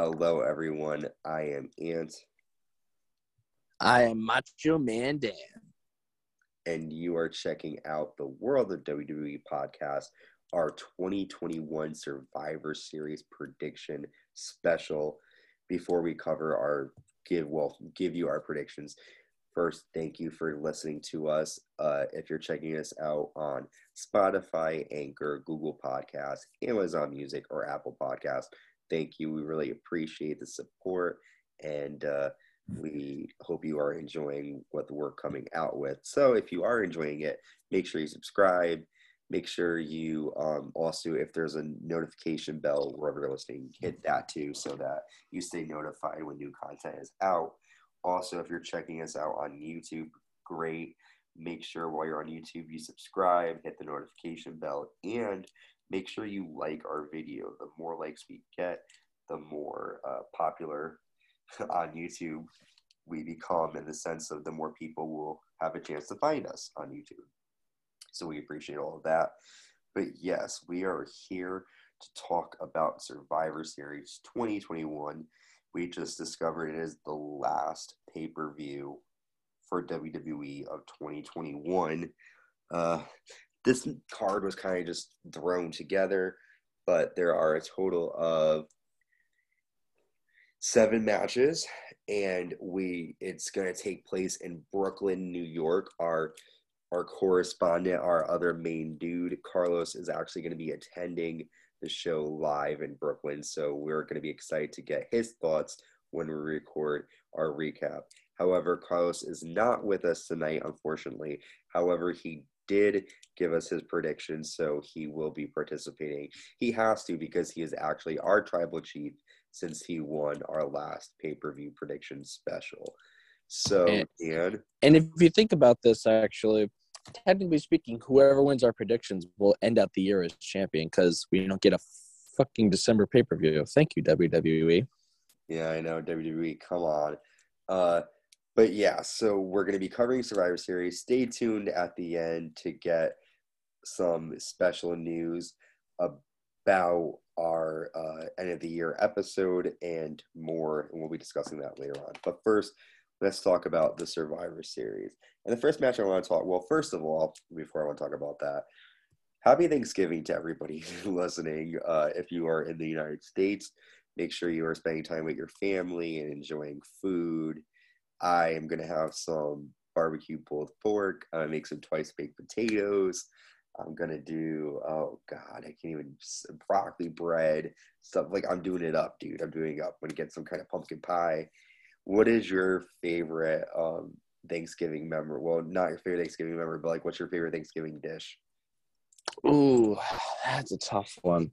Hello, everyone. I am Ant, I am Macho Man Dan. and you are checking out the World of WWE podcast, our 2021 Survivor Series prediction special. Before we cover our give, well, give you our predictions. First, thank you for listening to us. Uh, if you're checking us out on Spotify, Anchor, Google Podcasts, Amazon Music, or Apple Podcasts, thank you. We really appreciate the support, and uh, we hope you are enjoying what we're coming out with. So, if you are enjoying it, make sure you subscribe. Make sure you um, also, if there's a notification bell wherever you're listening, hit that too so that you stay notified when new content is out. Also, if you're checking us out on YouTube, great. Make sure while you're on YouTube, you subscribe, hit the notification bell, and make sure you like our video. The more likes we get, the more uh, popular on YouTube we become in the sense of the more people will have a chance to find us on YouTube. So we appreciate all of that. But yes, we are here to talk about Survivor Series 2021. We just discovered it is the last pay per view for WWE of 2021. Uh, this card was kind of just thrown together, but there are a total of seven matches and we it's going to take place in brooklyn new york. Our our correspondent our other main dude carlos is actually going to be attending the show live in brooklyn so we're going to be excited to get his thoughts when we record our recap. However carlos is not with us tonight unfortunately. However he did give us his predictions so he will be participating he has to because he is actually our tribal chief since he won our last pay per view prediction special. So, And- Dan, And if you think about this, actually, technically speaking, whoever wins our predictions will end out the year as champion because we don't get a fucking December pay per view. Thank you. WWE. yeah, I know WWE, come on. Uh, but yeah, so we're going to be covering Survivor Series. Stay tuned at the end to get some special news about our uh, end of the year episode and more. And we'll be discussing that later on. But first, let's talk about the Survivor Series. And the first match I want to talk, well, first of all, before I want to talk about that, happy Thanksgiving to everybody listening. Uh, if you are in the United States, make sure you are spending time with your family and enjoying food. I am going to have some barbecue pulled pork. To make some twice baked potatoes. I'm going to do, oh God, I can't even, broccoli bread, stuff like I'm doing it up, dude. I'm doing it up. I'm going to get some kind of pumpkin pie. What is your favorite um, Thanksgiving memory? Well, not your favorite Thanksgiving memory, but like what's your favorite Thanksgiving dish? Ooh, that's a tough one.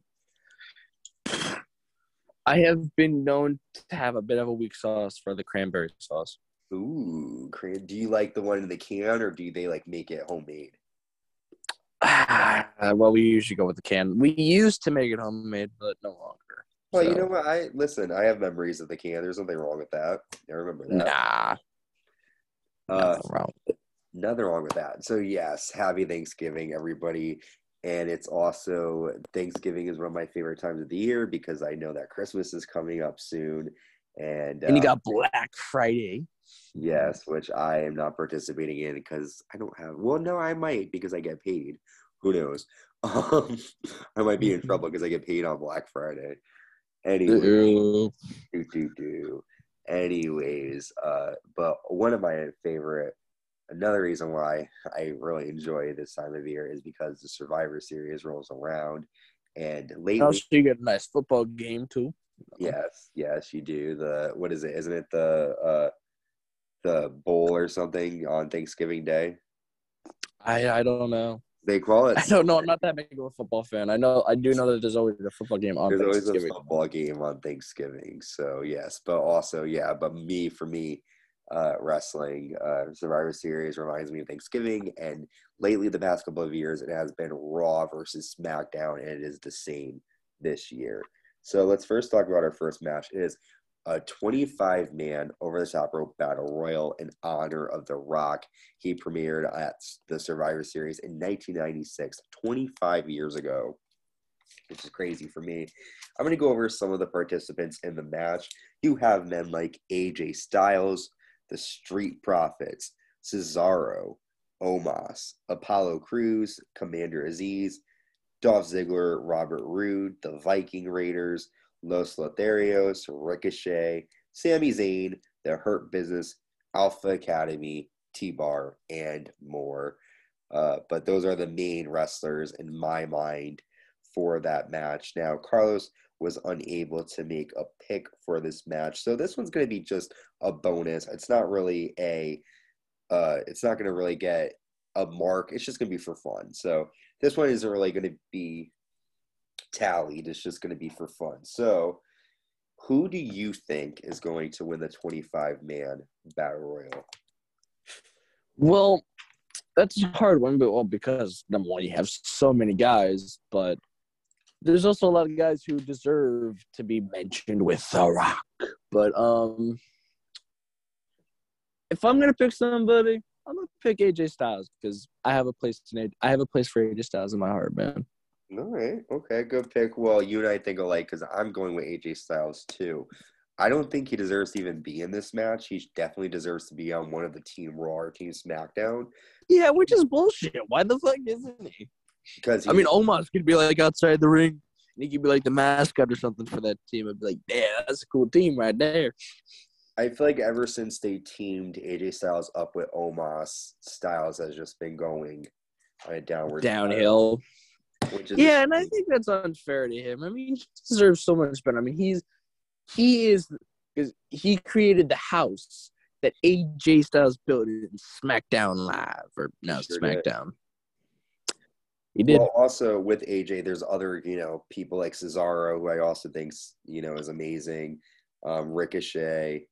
I have been known to have a bit of a weak sauce for the cranberry sauce. Ooh, cran- do you like the one in the can or do they like make it homemade? Ah, well, we usually go with the can. We used to make it homemade, but no longer. Well, you know what? I listen. I have memories of the can. There's nothing wrong with that. I remember that. Nah, uh, nothing wrong. nothing wrong with that. So yes, happy Thanksgiving, everybody. And it's also Thanksgiving is one of my favorite times of the year because I know that Christmas is coming up soon. And, And you uh, got Black Friday. yes, which I am not participating in because I don't have. Well, no, I might because I get paid. Who knows? Um, I might be in trouble because I get paid on Black Friday. Anyway, do do do. Anyways, uh, but one of my favorite, another reason why I really enjoy this time of year is because the Survivor Series rolls around, and lately, Also, you get a nice football game too. Yes, yes, you do. The what is it? Isn't it the uh, the bowl or something on Thanksgiving Day? I I don't know. They call it. I don't know. I'm not that big of a football fan. I know. I do know that there's always a football game on Thanksgiving. There's always a football game on Thanksgiving. So yes, but also yeah, but me for me, uh, wrestling uh, Survivor Series reminds me of Thanksgiving, and lately the past couple of years it has been Raw versus SmackDown, and it is the same this year. So let's first talk about our first match. It is a 25 man over the top rope battle royal in honor of The Rock. He premiered at the Survivor Series in 1996, 25 years ago. which is crazy for me. I'm going to go over some of the participants in the match. You have men like AJ Styles, the Street Profits, Cesaro, Omos, Apollo Crews, Commander Azeez, Dolph Ziggler, Robert Roode, the Viking Raiders, Los Lotharios, Ricochet, Sami Zayn, The Hurt Business, Alpha Academy, T Bar, and more. Uh, but those are the main wrestlers in my mind for that match. Now, Carlos was unable to make a pick for this match, so this one's going to be just a bonus. It's not really a, uh, it's not going to really get a mark. It's just going to be for fun. So this one isn't really going to be tallied. It's just going to be for fun. So, who do you think is going to win the 25 man battle royal? Well, that's a hard one, but well, because number one, you have so many guys, but there's also a lot of guys who deserve to be mentioned with The Rock. But um, if I'm gonna pick somebody, pick AJ Styles because I have a place in I have a place for AJ Styles in my heart, man. All right, okay, good pick. Well, you and I think alike because I'm going with AJ Styles too. I don't think he deserves to even be in this match. He definitely deserves to be on one of the Team Raw or Team SmackDown. Yeah, which is bullshit. Why the fuck isn't he? Because I mean, Omos could be like outside the ring, and he could be like the mascot or something for that team. I'd be like, yeah, that's a cool team right there. I feel like ever since they teamed AJ Styles up with Omos, Styles has just been going on a downward downhill. yeah, and I think that's unfair to him. I mean, he deserves so much better. I mean, he's he is because he created the house that AJ Styles built in SmackDown Live or no sure SmackDown. Did. He did. Well, also with AJ, there's other you know people like Cesaro, who I also think you know is amazing. Um, Ricochet.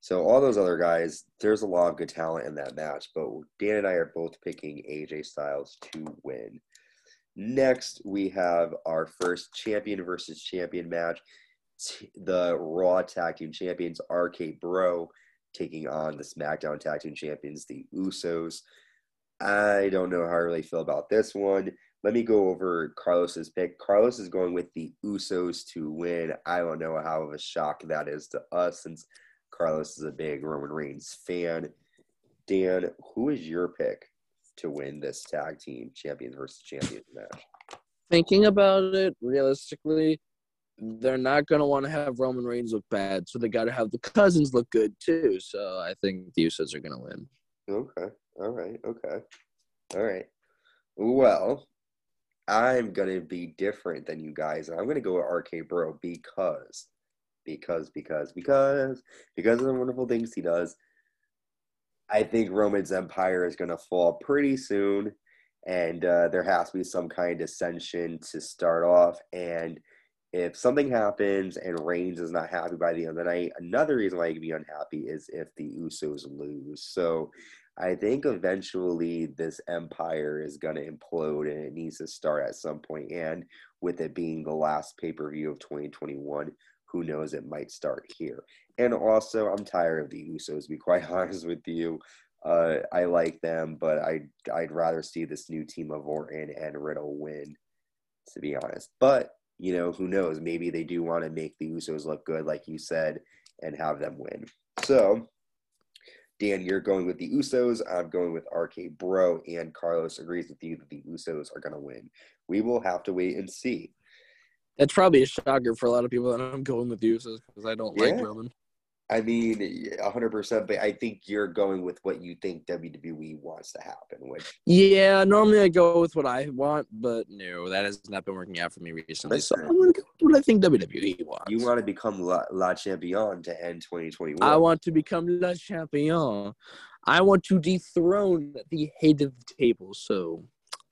So all those other guys, there's a lot of good talent in that match. But Dan and I are both picking AJ Styles to win. Next, we have our first champion versus champion match the Raw Tag Team Champions, RK Bro, taking on the SmackDown Tag Team Champions, the Usos. I don't know how I really feel about this one. Let me go over Carlos's pick. Carlos is going with the Usos to win. I don't know how of a shock that is to us since Carlos is a big Roman Reigns fan. Dan, who is your pick to win this tag team champions versus champions match? Thinking about it realistically, they're not going to want to have Roman Reigns look bad, so they got to have the cousins look good too. So I think the Usos are going to win. Okay. All right. Okay. All right. Well, I'm going to be different than you guys. I'm going to go with RK Bro because, because, because, because, because of the wonderful things he does. I think Roman's empire is going to fall pretty soon, and uh, there has to be some kind of ascension to start off. And if something happens and Reigns is not happy by the end of the night, another reason why he can be unhappy is if the Usos lose. So I think eventually this empire is going to implode and it needs to start at some point. And with it being the last pay per view of 2021, who knows, it might start here. And also, I'm tired of the Usos, to be quite honest with you. Uh, I like them, but I'd, I'd rather see this new team of Orton and Riddle win, to be honest. But you know, who knows? Maybe they do want to make the Usos look good, like you said, and have them win. So, Dan, you're going with the Usos. I'm going with RK Bro, and Carlos agrees with you that the Usos are going to win. We will have to wait and see. That's probably a shocker for a lot of people, and I'm going with Usos because I don't yeah. like Roman. I mean, 100%, but I think you're going with what you think WWE wants to happen. Which yeah, normally I go with what I want, but no, that has not been working out for me recently. Listen, so I'm going to go with what I think WWE wants. You want to become La, La Champion to end 2021. I want to become La Champion. I want to dethrone the head of the table, so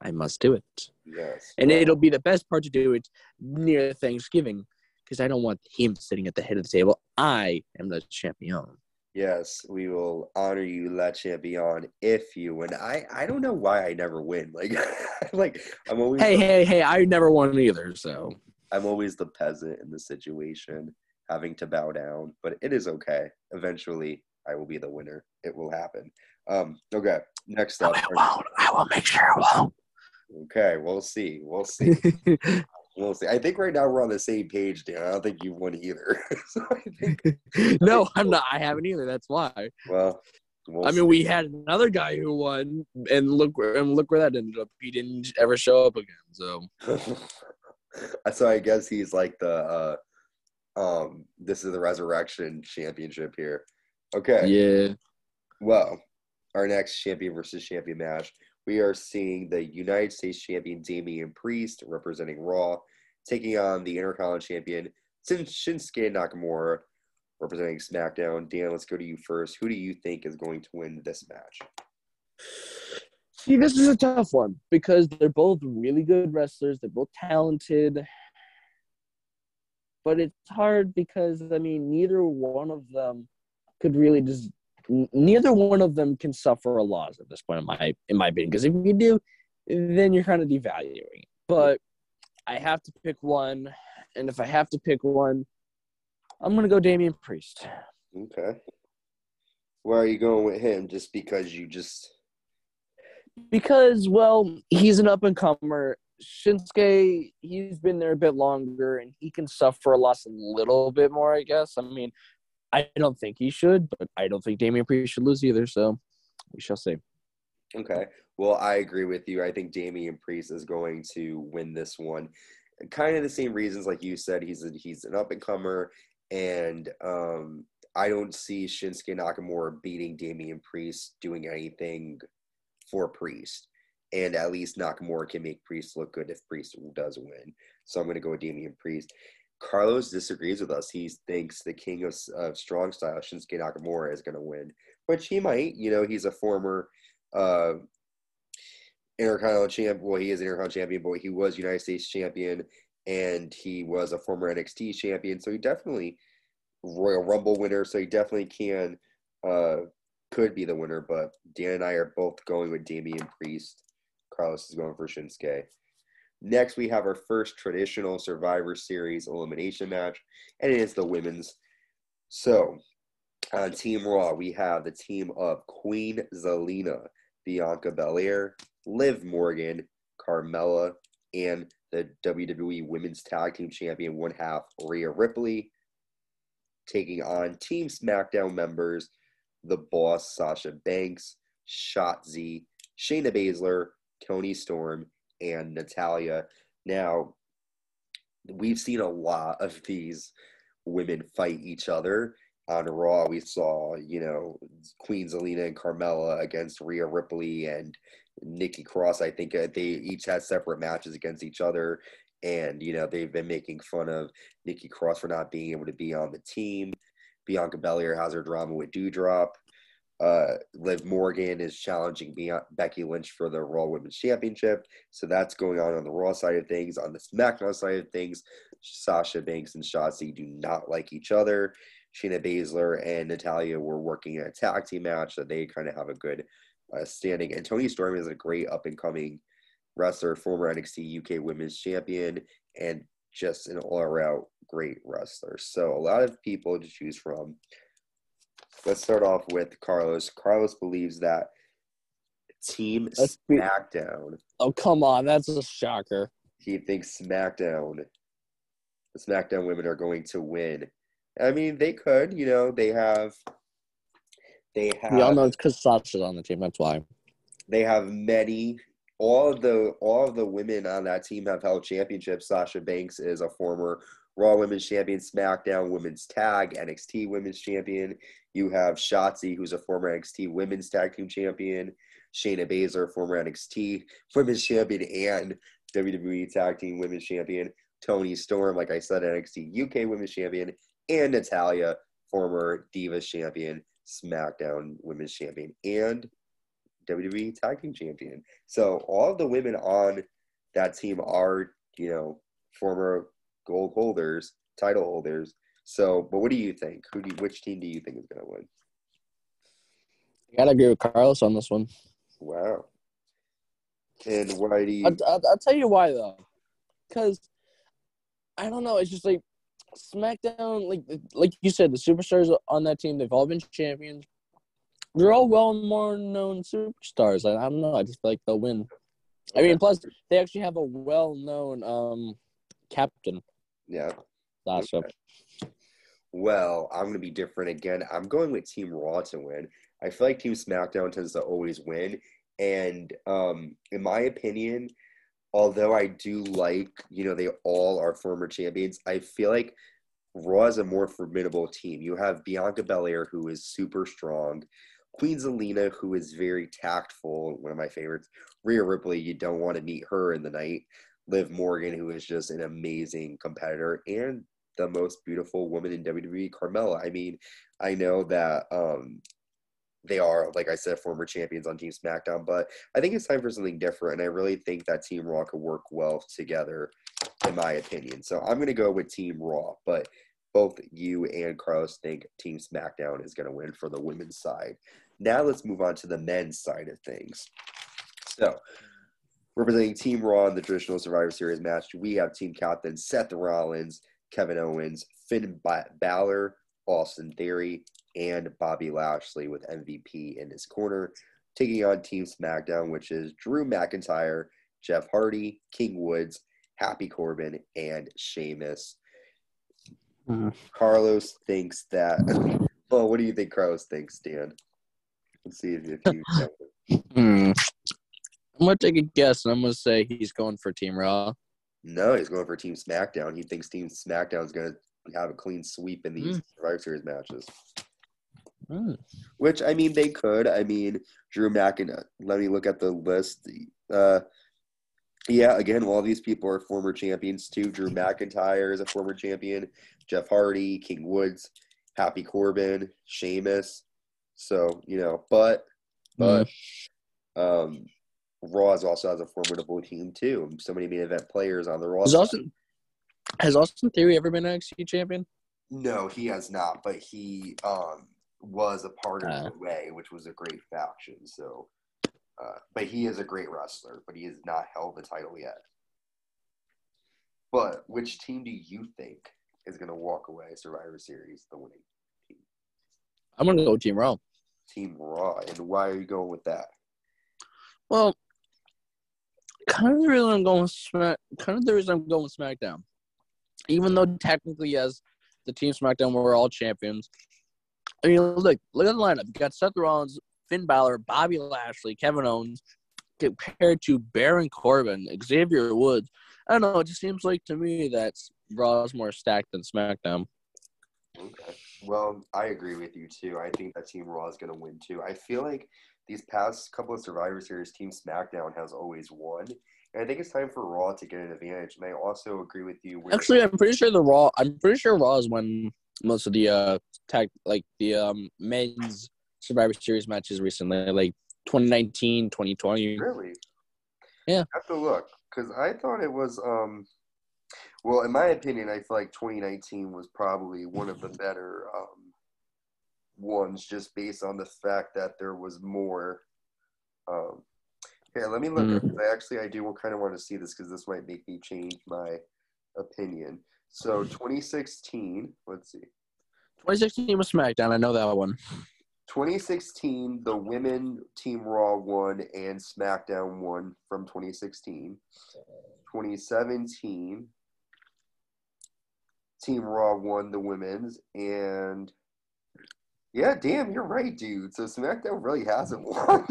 I must do it. Yes. And it'll be the best part to do it near Thanksgiving because I don't want him sitting at the head of the table. I am the champion. Yes, we will honor you, La Champion, if you win. I I don't know why I never win. Like, like I'm always. Hey, the, hey, hey! I never won either, so. I'm always the peasant in the situation, having to bow down, but it is okay. Eventually, I will be the winner. It will happen. Um. Okay. Next up. It won't. I will make sure it won't. Okay, we'll see. We'll see. We'll see. I think right now we're on the same page, Dan. I don't think you won either. so think, no, I'm not. I haven't either. That's why. Well, we'll I mean, we had another guy who won, and look where and look where that ended up. He didn't ever show up again. So, so I guess he's like the uh, um. This is the resurrection championship here. Okay. Yeah. Well, our next champion versus champion match we are seeing the United States champion Damian Priest representing Raw taking on the Intercontinental champion Shinsuke Nakamura representing SmackDown. Dan, let's go to you first. Who do you think is going to win this match? See, this is a tough one because they're both really good wrestlers. They're both talented. But it's hard because, I mean, neither one of them could really just neither one of them can suffer a loss at this point in my in my opinion. Because if you do, then you're kind of devaluing it. But I have to pick one, and if I have to pick one, I'm gonna go Damian Priest. Okay. Where are you going with him? Just because you just because well, he's an up and comer. Shinsuke, he's been there a bit longer, and he can suffer a loss a little bit more. I guess. I mean, I don't think he should, but I don't think Damian Priest should lose either. So we shall see. Okay. Well, I agree with you. I think Damian Priest is going to win this one. Kind of the same reasons, like you said, he's a, he's an up and comer, and um, I don't see Shinsuke Nakamura beating Damian Priest doing anything for Priest. And at least Nakamura can make Priest look good if Priest does win. So I'm going to go with Damian Priest. Carlos disagrees with us. He thinks the king of, of strong style, Shinsuke Nakamura, is going to win, which he might. You know, he's a former uh, Intercontinental champ. Well, he is an Intercontinental champion, but he was United States champion, and he was a former NXT champion. So he definitely Royal Rumble winner. So he definitely can uh, could be the winner. But Dan and I are both going with Damian Priest. Carlos is going for Shinsuke. Next, we have our first traditional Survivor Series elimination match, and it is the women's. So, on Team Raw, we have the team of Queen Zelina, Bianca Belair, Liv Morgan, Carmella, and the WWE Women's Tag Team Champion, one half Rhea Ripley, taking on Team SmackDown members, the boss Sasha Banks, Shotzi, Shayna Baszler, Toni Storm, and Natalya. Now, we've seen a lot of these women fight each other. On Raw, we saw, you know, Queen Zelina and Carmella against Rhea Ripley and Nikki Cross. I think uh, they each had separate matches against each other. And, you know, they've been making fun of Nikki Cross for not being able to be on the team. Bianca Belair has her drama with Doudrop. Uh, Liv Morgan is challenging Becky Lynch for the Raw Women's Championship. So that's going on on the Raw side of things. On the SmackDown side of things, Sasha Banks and Shotzi do not like each other. Shayna Baszler and Natalya were working in a tag team match so they kind of have a good uh, standing. And Toni Storm is a great up and coming wrestler, former NXT UK Women's Champion, and just an all around great wrestler. So a lot of people to choose from let's start off with Carlos. Carlos believes that Team let's SmackDown. Be- oh come on, that's a shocker. He thinks SmackDown, the SmackDown women are going to win. I mean, they could. You know, they have. They have. We all know it's because Sasha's on the team. That's why. They have many. All of the all of the women on that team have held championships. Sasha Banks is a former Raw Women's Champion, SmackDown Women's Tag, NXT Women's Champion. You have Shotzi, who's a former NXT Women's Tag Team Champion, Shayna Baszler, former NXT Women's Champion and WWE Tag Team Women's Champion, Toni Storm, like I said, NXT UK Women's Champion, and Natalya, former Divas Champion, SmackDown Women's Champion, and WWE Tag Team Champion. So all the women on that team are, you know, former gold holders, title holders, so, but what do you think? Who do you, which team do you think is going to win? I gotta agree with Carlos on this one. Wow. And why do you? I'll, I'll, I'll tell you why though, because I don't know. It's just like SmackDown, like like you said, the superstars on that team, they've all been champions. They're all well more known superstars. I, I don't know. I just feel like they'll win. I mean, plus they actually have a well known um captain. Yeah. Sasha. Okay. Well, I'm gonna be different again. I'm going with Team Raw to win. I feel like Team SmackDown tends to always win, and um, in my opinion, although I do like, you know, they all are former champions, I feel like Raw is a more formidable team. You have Bianca Belair, who is super strong, Queen Zelina, who is very tactful, one of my favorites. Rhea Ripley, you don't want to meet her in the night. Liv Morgan, who is just an amazing competitor, and the most beautiful woman in WWE, Carmella. I mean, I know that um, they are, like I said, former champions on Team SmackDown, but I think it's time for something different. And I really think that Team Raw could work well together, in my opinion. So I'm going to go with Team Raw, but both you and Carlos think Team SmackDown is going to win for the women's side. Now let's move on to the men's side of things. So, representing Team Raw in the traditional Survivor Series match, we have team captain Seth Rollins, Kevin Owens, Finn Balor, Austin Theory, and Bobby Lashley with MVP in his corner, taking on Team SmackDown, which is Drew McIntyre, Jeff Hardy, King Woods, Happy Corbin, and Sheamus. Mm. Carlos thinks that. Well, what do you think Carlos thinks, Dan? Let's see if you. hmm. I'm gonna take a guess, and I'm gonna say he's going for Team Raw. No, he's going for Team SmackDown. He thinks Team SmackDown is gonna have a clean sweep in these mm. Survivor Series matches. Mm. Which I mean, they could. I mean, Drew McIntyre. Let me look at the list. Uh, yeah, again, all these people are former champions too. Drew McIntyre is a former champion. Jeff Hardy, King Woods, Happy Corbin, Sheamus. So you know, but but mm. um, Raw also has a formidable team too. So many main event players on the Raw. Has Austin, has Austin Theory ever been NXT champion? No, he has not. But he um, was a part of uh, the Way, which was a great faction. So, uh, but he is a great wrestler. But he has not held the title yet. But which team do you think is going to walk away Survivor Series the winning team? I'm going to go Team Raw. Team Raw, and why are you going with that? Well, kind of the reason I'm going Smack, kind of the reason I'm going SmackDown, even though technically as the Team SmackDown we're all champions. I mean, look, look at the lineup. You got Seth Rollins, Finn Balor, Bobby Lashley, Kevin Owens, compared to Baron Corbin, Xavier Woods. I don't know. It just seems like to me that Raw is more stacked than SmackDown. Okay. Well, I agree with you too. I think that Team Raw is going to win too. I feel like these past couple of Survivor Series, Team SmackDown has always won. And I think it's time for Raw to get an advantage. And I also agree with you. Actually, I'm pretty sure the Raw. I'm pretty sure Raw has won most of the uh tag like the um men's Survivor Series matches recently, like 2019, 2020. Really? Yeah. I have to look because I thought it was um well, in my opinion, I feel like 2019 was probably one of the better um, ones, just based on the fact that there was more. Um, here, let me look. Mm-hmm. Actually, I do kind of want to see this because this might make me change my opinion. So 2016, let's see. 2016 was SmackDown. I know that one. 2016, the women Team Raw won and SmackDown won from 2016. 2017, Team Raw won the women's, and yeah, damn, you're right, dude. So SmackDown really hasn't won.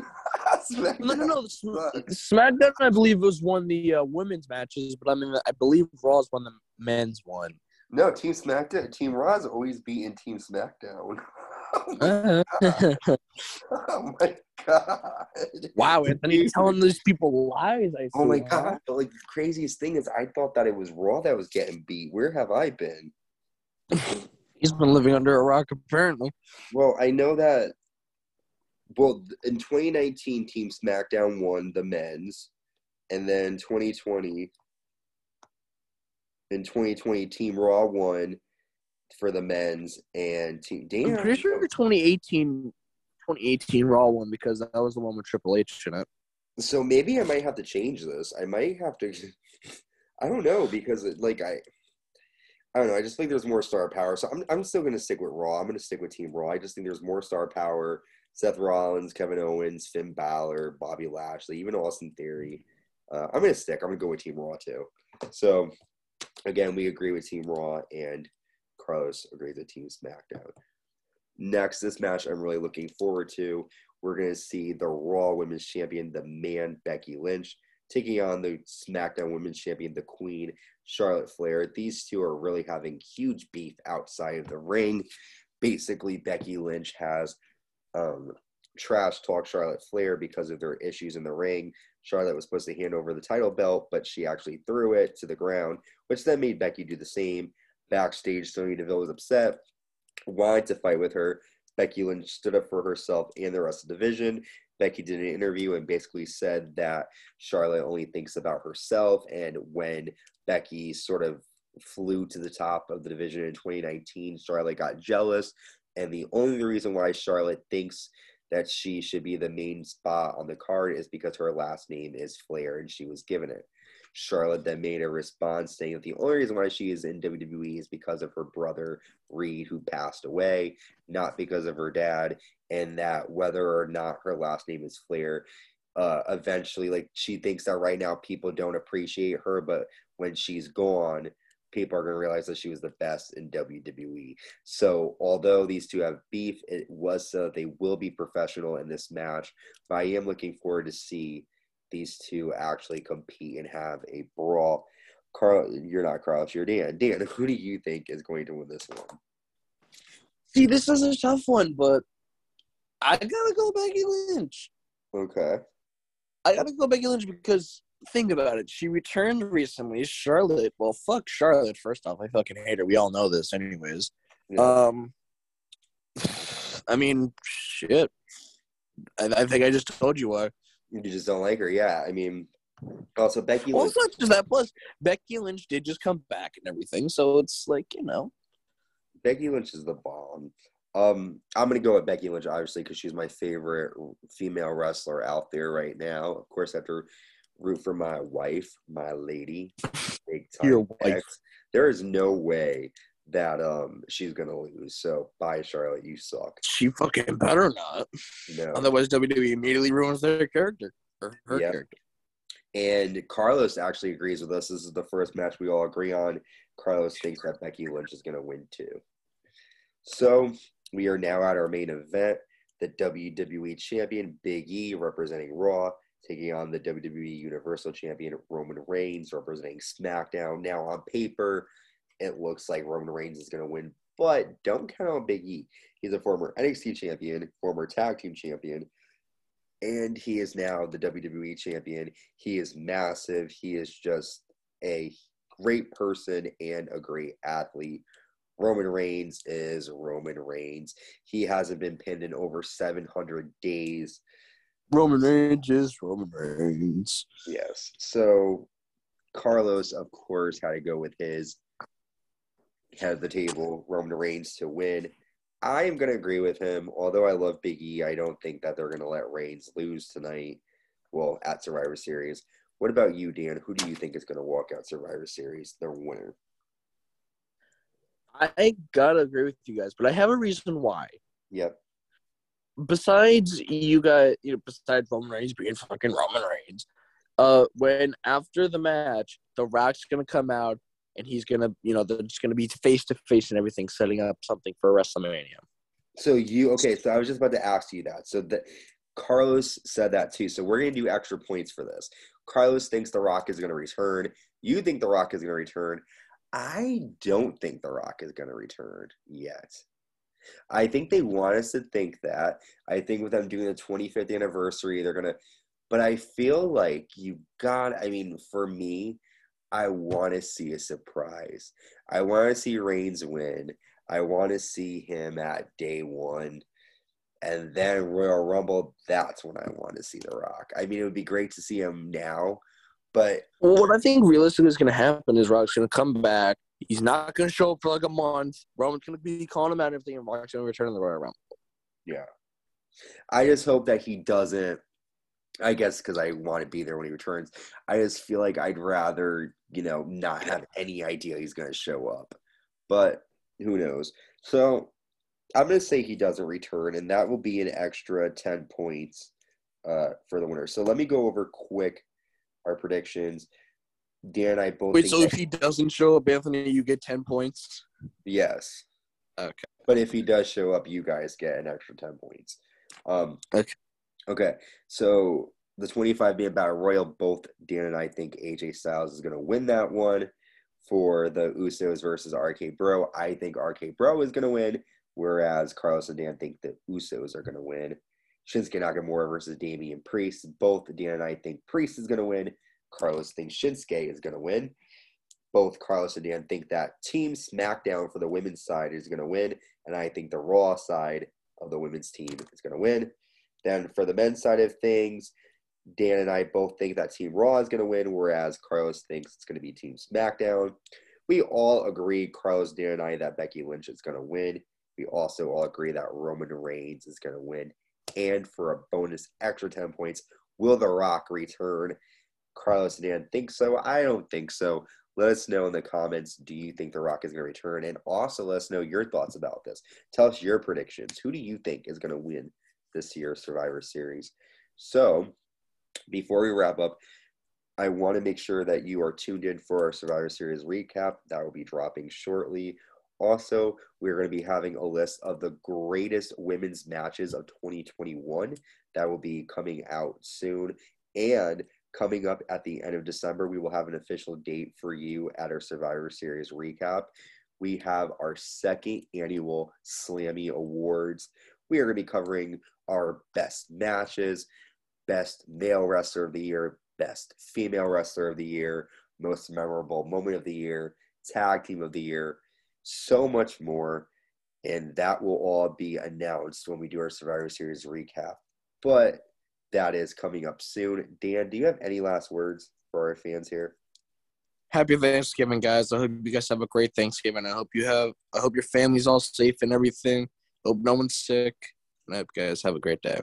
SmackDown no, no, no. SmackDown, I believe, was won the uh, women's matches, but I mean, I believe Raw's won the men's one. No, Team SmackDown, Team Raw's always beaten Team SmackDown. oh, my oh my god! Wow, Anthony, telling these people lies. I oh my god! But like the craziest thing is, I thought that it was Raw that was getting beat. Where have I been? He's been living under a rock, apparently. Well, I know that. Well, in 2019, Team SmackDown won the men's, and then 2020. In 2020, Team Raw won, for the men's and team. Damn, I'm pretty sure 2018, 2018 Raw one because that was the one with Triple H in it. So maybe I might have to change this. I might have to. I don't know because it, like I, I don't know. I just think there's more star power. So I'm I'm still gonna stick with Raw. I'm gonna stick with Team Raw. I just think there's more star power. Seth Rollins, Kevin Owens, Finn Balor, Bobby Lashley, even Austin Theory. Uh, I'm gonna stick. I'm gonna go with Team Raw too. So Again, we agree with Team Raw, and Carlos agrees with Team SmackDown. Next, this match I'm really looking forward to. We're going to see the Raw Women's Champion, the man Becky Lynch, taking on the SmackDown Women's Champion, the Queen, Charlotte Flair. These two are really having huge beef outside of the ring. Basically, Becky Lynch has um, trash talk Charlotte Flair because of their issues in the ring. Charlotte was supposed to hand over the title belt, but she actually threw it to the ground, which then made Becky do the same. Backstage, Sonya Deville was upset, wanted to fight with her. Becky Lynch stood up for herself and the rest of the division. Becky did an interview and basically said that Charlotte only thinks about herself. And when Becky sort of flew to the top of the division in 2019, Charlotte got jealous. And the only reason why Charlotte thinks that she should be the main spot on the card is because her last name is Flair and she was given it. Charlotte then made a response saying that the only reason why she is in WWE is because of her brother Reid, who passed away, not because of her dad, and that whether or not her last name is Flair, uh, eventually, like she thinks that right now people don't appreciate her, but when she's gone, people are going to realize that she was the best in WWE. So, although these two have beef, it was so they will be professional in this match. But I am looking forward to see these two actually compete and have a brawl. Carl, you're not Carl, you're Dan. Dan, who do you think is going to win this one? See, this is a tough one, but I gotta go Becky Lynch. Okay. I gotta go Becky Lynch because think about it. She returned recently. Charlotte, well, fuck Charlotte. First off, I fucking hate her. We all know this, anyways. Yeah. Um, I mean, shit. I, I, think I just told you why. You just don't like her, yeah. I mean, also Becky. Well, Lynch. it's not just that. Plus, Becky Lynch did just come back and everything, so it's like you know. Becky Lynch is the bomb. Um, I'm gonna go with Becky Lynch, obviously, because she's my favorite female wrestler out there right now. Of course, after root for my wife, my lady, big time. Your wife. There is no way that um she's gonna lose. So bye, Charlotte. You suck. She fucking better not. No. Otherwise, WWE immediately ruins their character or her yep. character. And Carlos actually agrees with us. This is the first match we all agree on. Carlos thinks that Becky Lynch is gonna win too. So we are now at our main event. The WWE Champion Big E representing Raw taking on the WWE Universal Champion Roman Reigns, representing SmackDown. Now, on paper, it looks like Roman Reigns is going to win, but don't count on Big E. He's a former NXT champion, former tag team champion, and he is now the WWE champion. He is massive. He is just a great person and a great athlete. Roman Reigns is Roman Reigns. He hasn't been pinned in over 700 days. Roman Reigns is Roman Reigns. Yes. So Carlos, of course, had to go with his head of the table, Roman Reigns to win. I am going to agree with him. Although I love Big E, I don't think that they're going to let Reigns lose tonight. Well, at Survivor Series. What about you, Dan? Who do you think is going to walk out Survivor Series, their winner? I gotta agree with you guys, but I have a reason why. Yep besides you guys, you know, besides Roman Reigns being fucking Roman Reigns, uh, when after the match, The Rock's gonna come out and he's gonna, you know, they're just gonna be face to face and everything, setting up something for WrestleMania. So you okay? So I was just about to ask you that. So that Carlos said that too. So we're gonna do extra points for this. Carlos thinks The Rock is gonna return. You think The Rock is gonna return. I don't think The Rock is gonna return yet. I think they want us to think that. I think with them doing the 25th anniversary, they're gonna. But I feel like you got. I mean, for me, I want to see a surprise. I want to see Reigns win. I want to see him at day one. And then Royal Rumble, that's when I want to see The Rock. I mean, it would be great to see him now, but. Well, what I think realistically is going to happen is Rock's going to come back He's not going to show up for like a month. Roman's going to be calling him out and everything, and Mark's going to return in the Royal Rumble. Yeah. I just hope that he doesn't. I guess because I want to be there when he returns. I just feel like I'd rather, you know, not have any idea he's going to show up. But who knows? So I'm going to say he doesn't return, and that will be an extra 10 points uh, for the winner. So let me go over quick our predictions Dan and I both. Wait, so if he doesn't show up, Anthony, you get ten points. Yes. Okay. But if he does show up, you guys get an extra ten points. Um, okay. Okay. So the twenty-five man battle royal, both Dan and I think AJ Styles is going to win that one. For the Usos versus RK Bro, I think RK Bro is going to win, whereas Carlos and Dan think the Usos are going to win. Shinsuke Nakamura versus Damian Priest. Both Dan and I think Priest is going to win. Carlos thinks Shinsuke is going to win. Both Carlos and Dan think that Team SmackDown for the women's side is going to win, and I think the Raw side of the women's team is going to win. Then for the men's side of things, Dan and I both think that Team Raw is going to win, whereas Carlos thinks it's going to be Team SmackDown. We all agree, Carlos, Dan, and I, that Becky Lynch is going to win. We also all agree that Roman Reigns is going to win. And for a bonus extra 10 points, will The Rock return? Carlos and Dan think so. I don't think so. Let us know in the comments. Do you think The Rock is going to return? And also let us know your thoughts about this. Tell us your predictions. Who do you think is going to win this year's Survivor Series? So, before we wrap up, I want to make sure that you are tuned in for our Survivor Series recap. That will be dropping shortly. Also, we're going to be having a list of the greatest women's matches of 2021 that will be coming out soon. And coming up at the end of December, we will have an official date for you at our Survivor Series recap. We have our second annual Slammy Awards. We are going to be covering our best matches, best male wrestler of the year, best female wrestler of the year, most memorable moment of the year, tag team of the year, so much more. And that will all be announced when we do our Survivor Series recap. But that is coming up soon. Dan, do you have any last words for our fans here? Happy Thanksgiving, guys. I hope you guys have a great Thanksgiving. I hope you have I hope your family's all safe and everything. Hope no one's sick. And I hope you guys have a great day.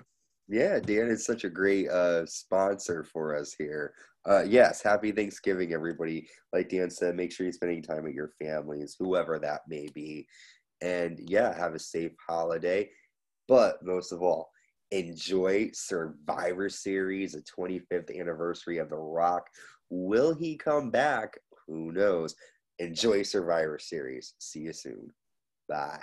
Yeah, Dan is such a great uh, sponsor for us here. Uh, yes, happy Thanksgiving, everybody. Like Dan said, make sure you're spending time with your families, whoever that may be. And yeah, have a safe holiday. But most of all, enjoy Survivor Series, the 25th anniversary of The Rock. Will he come back? Who knows? Enjoy Survivor Series. See you soon. Bye.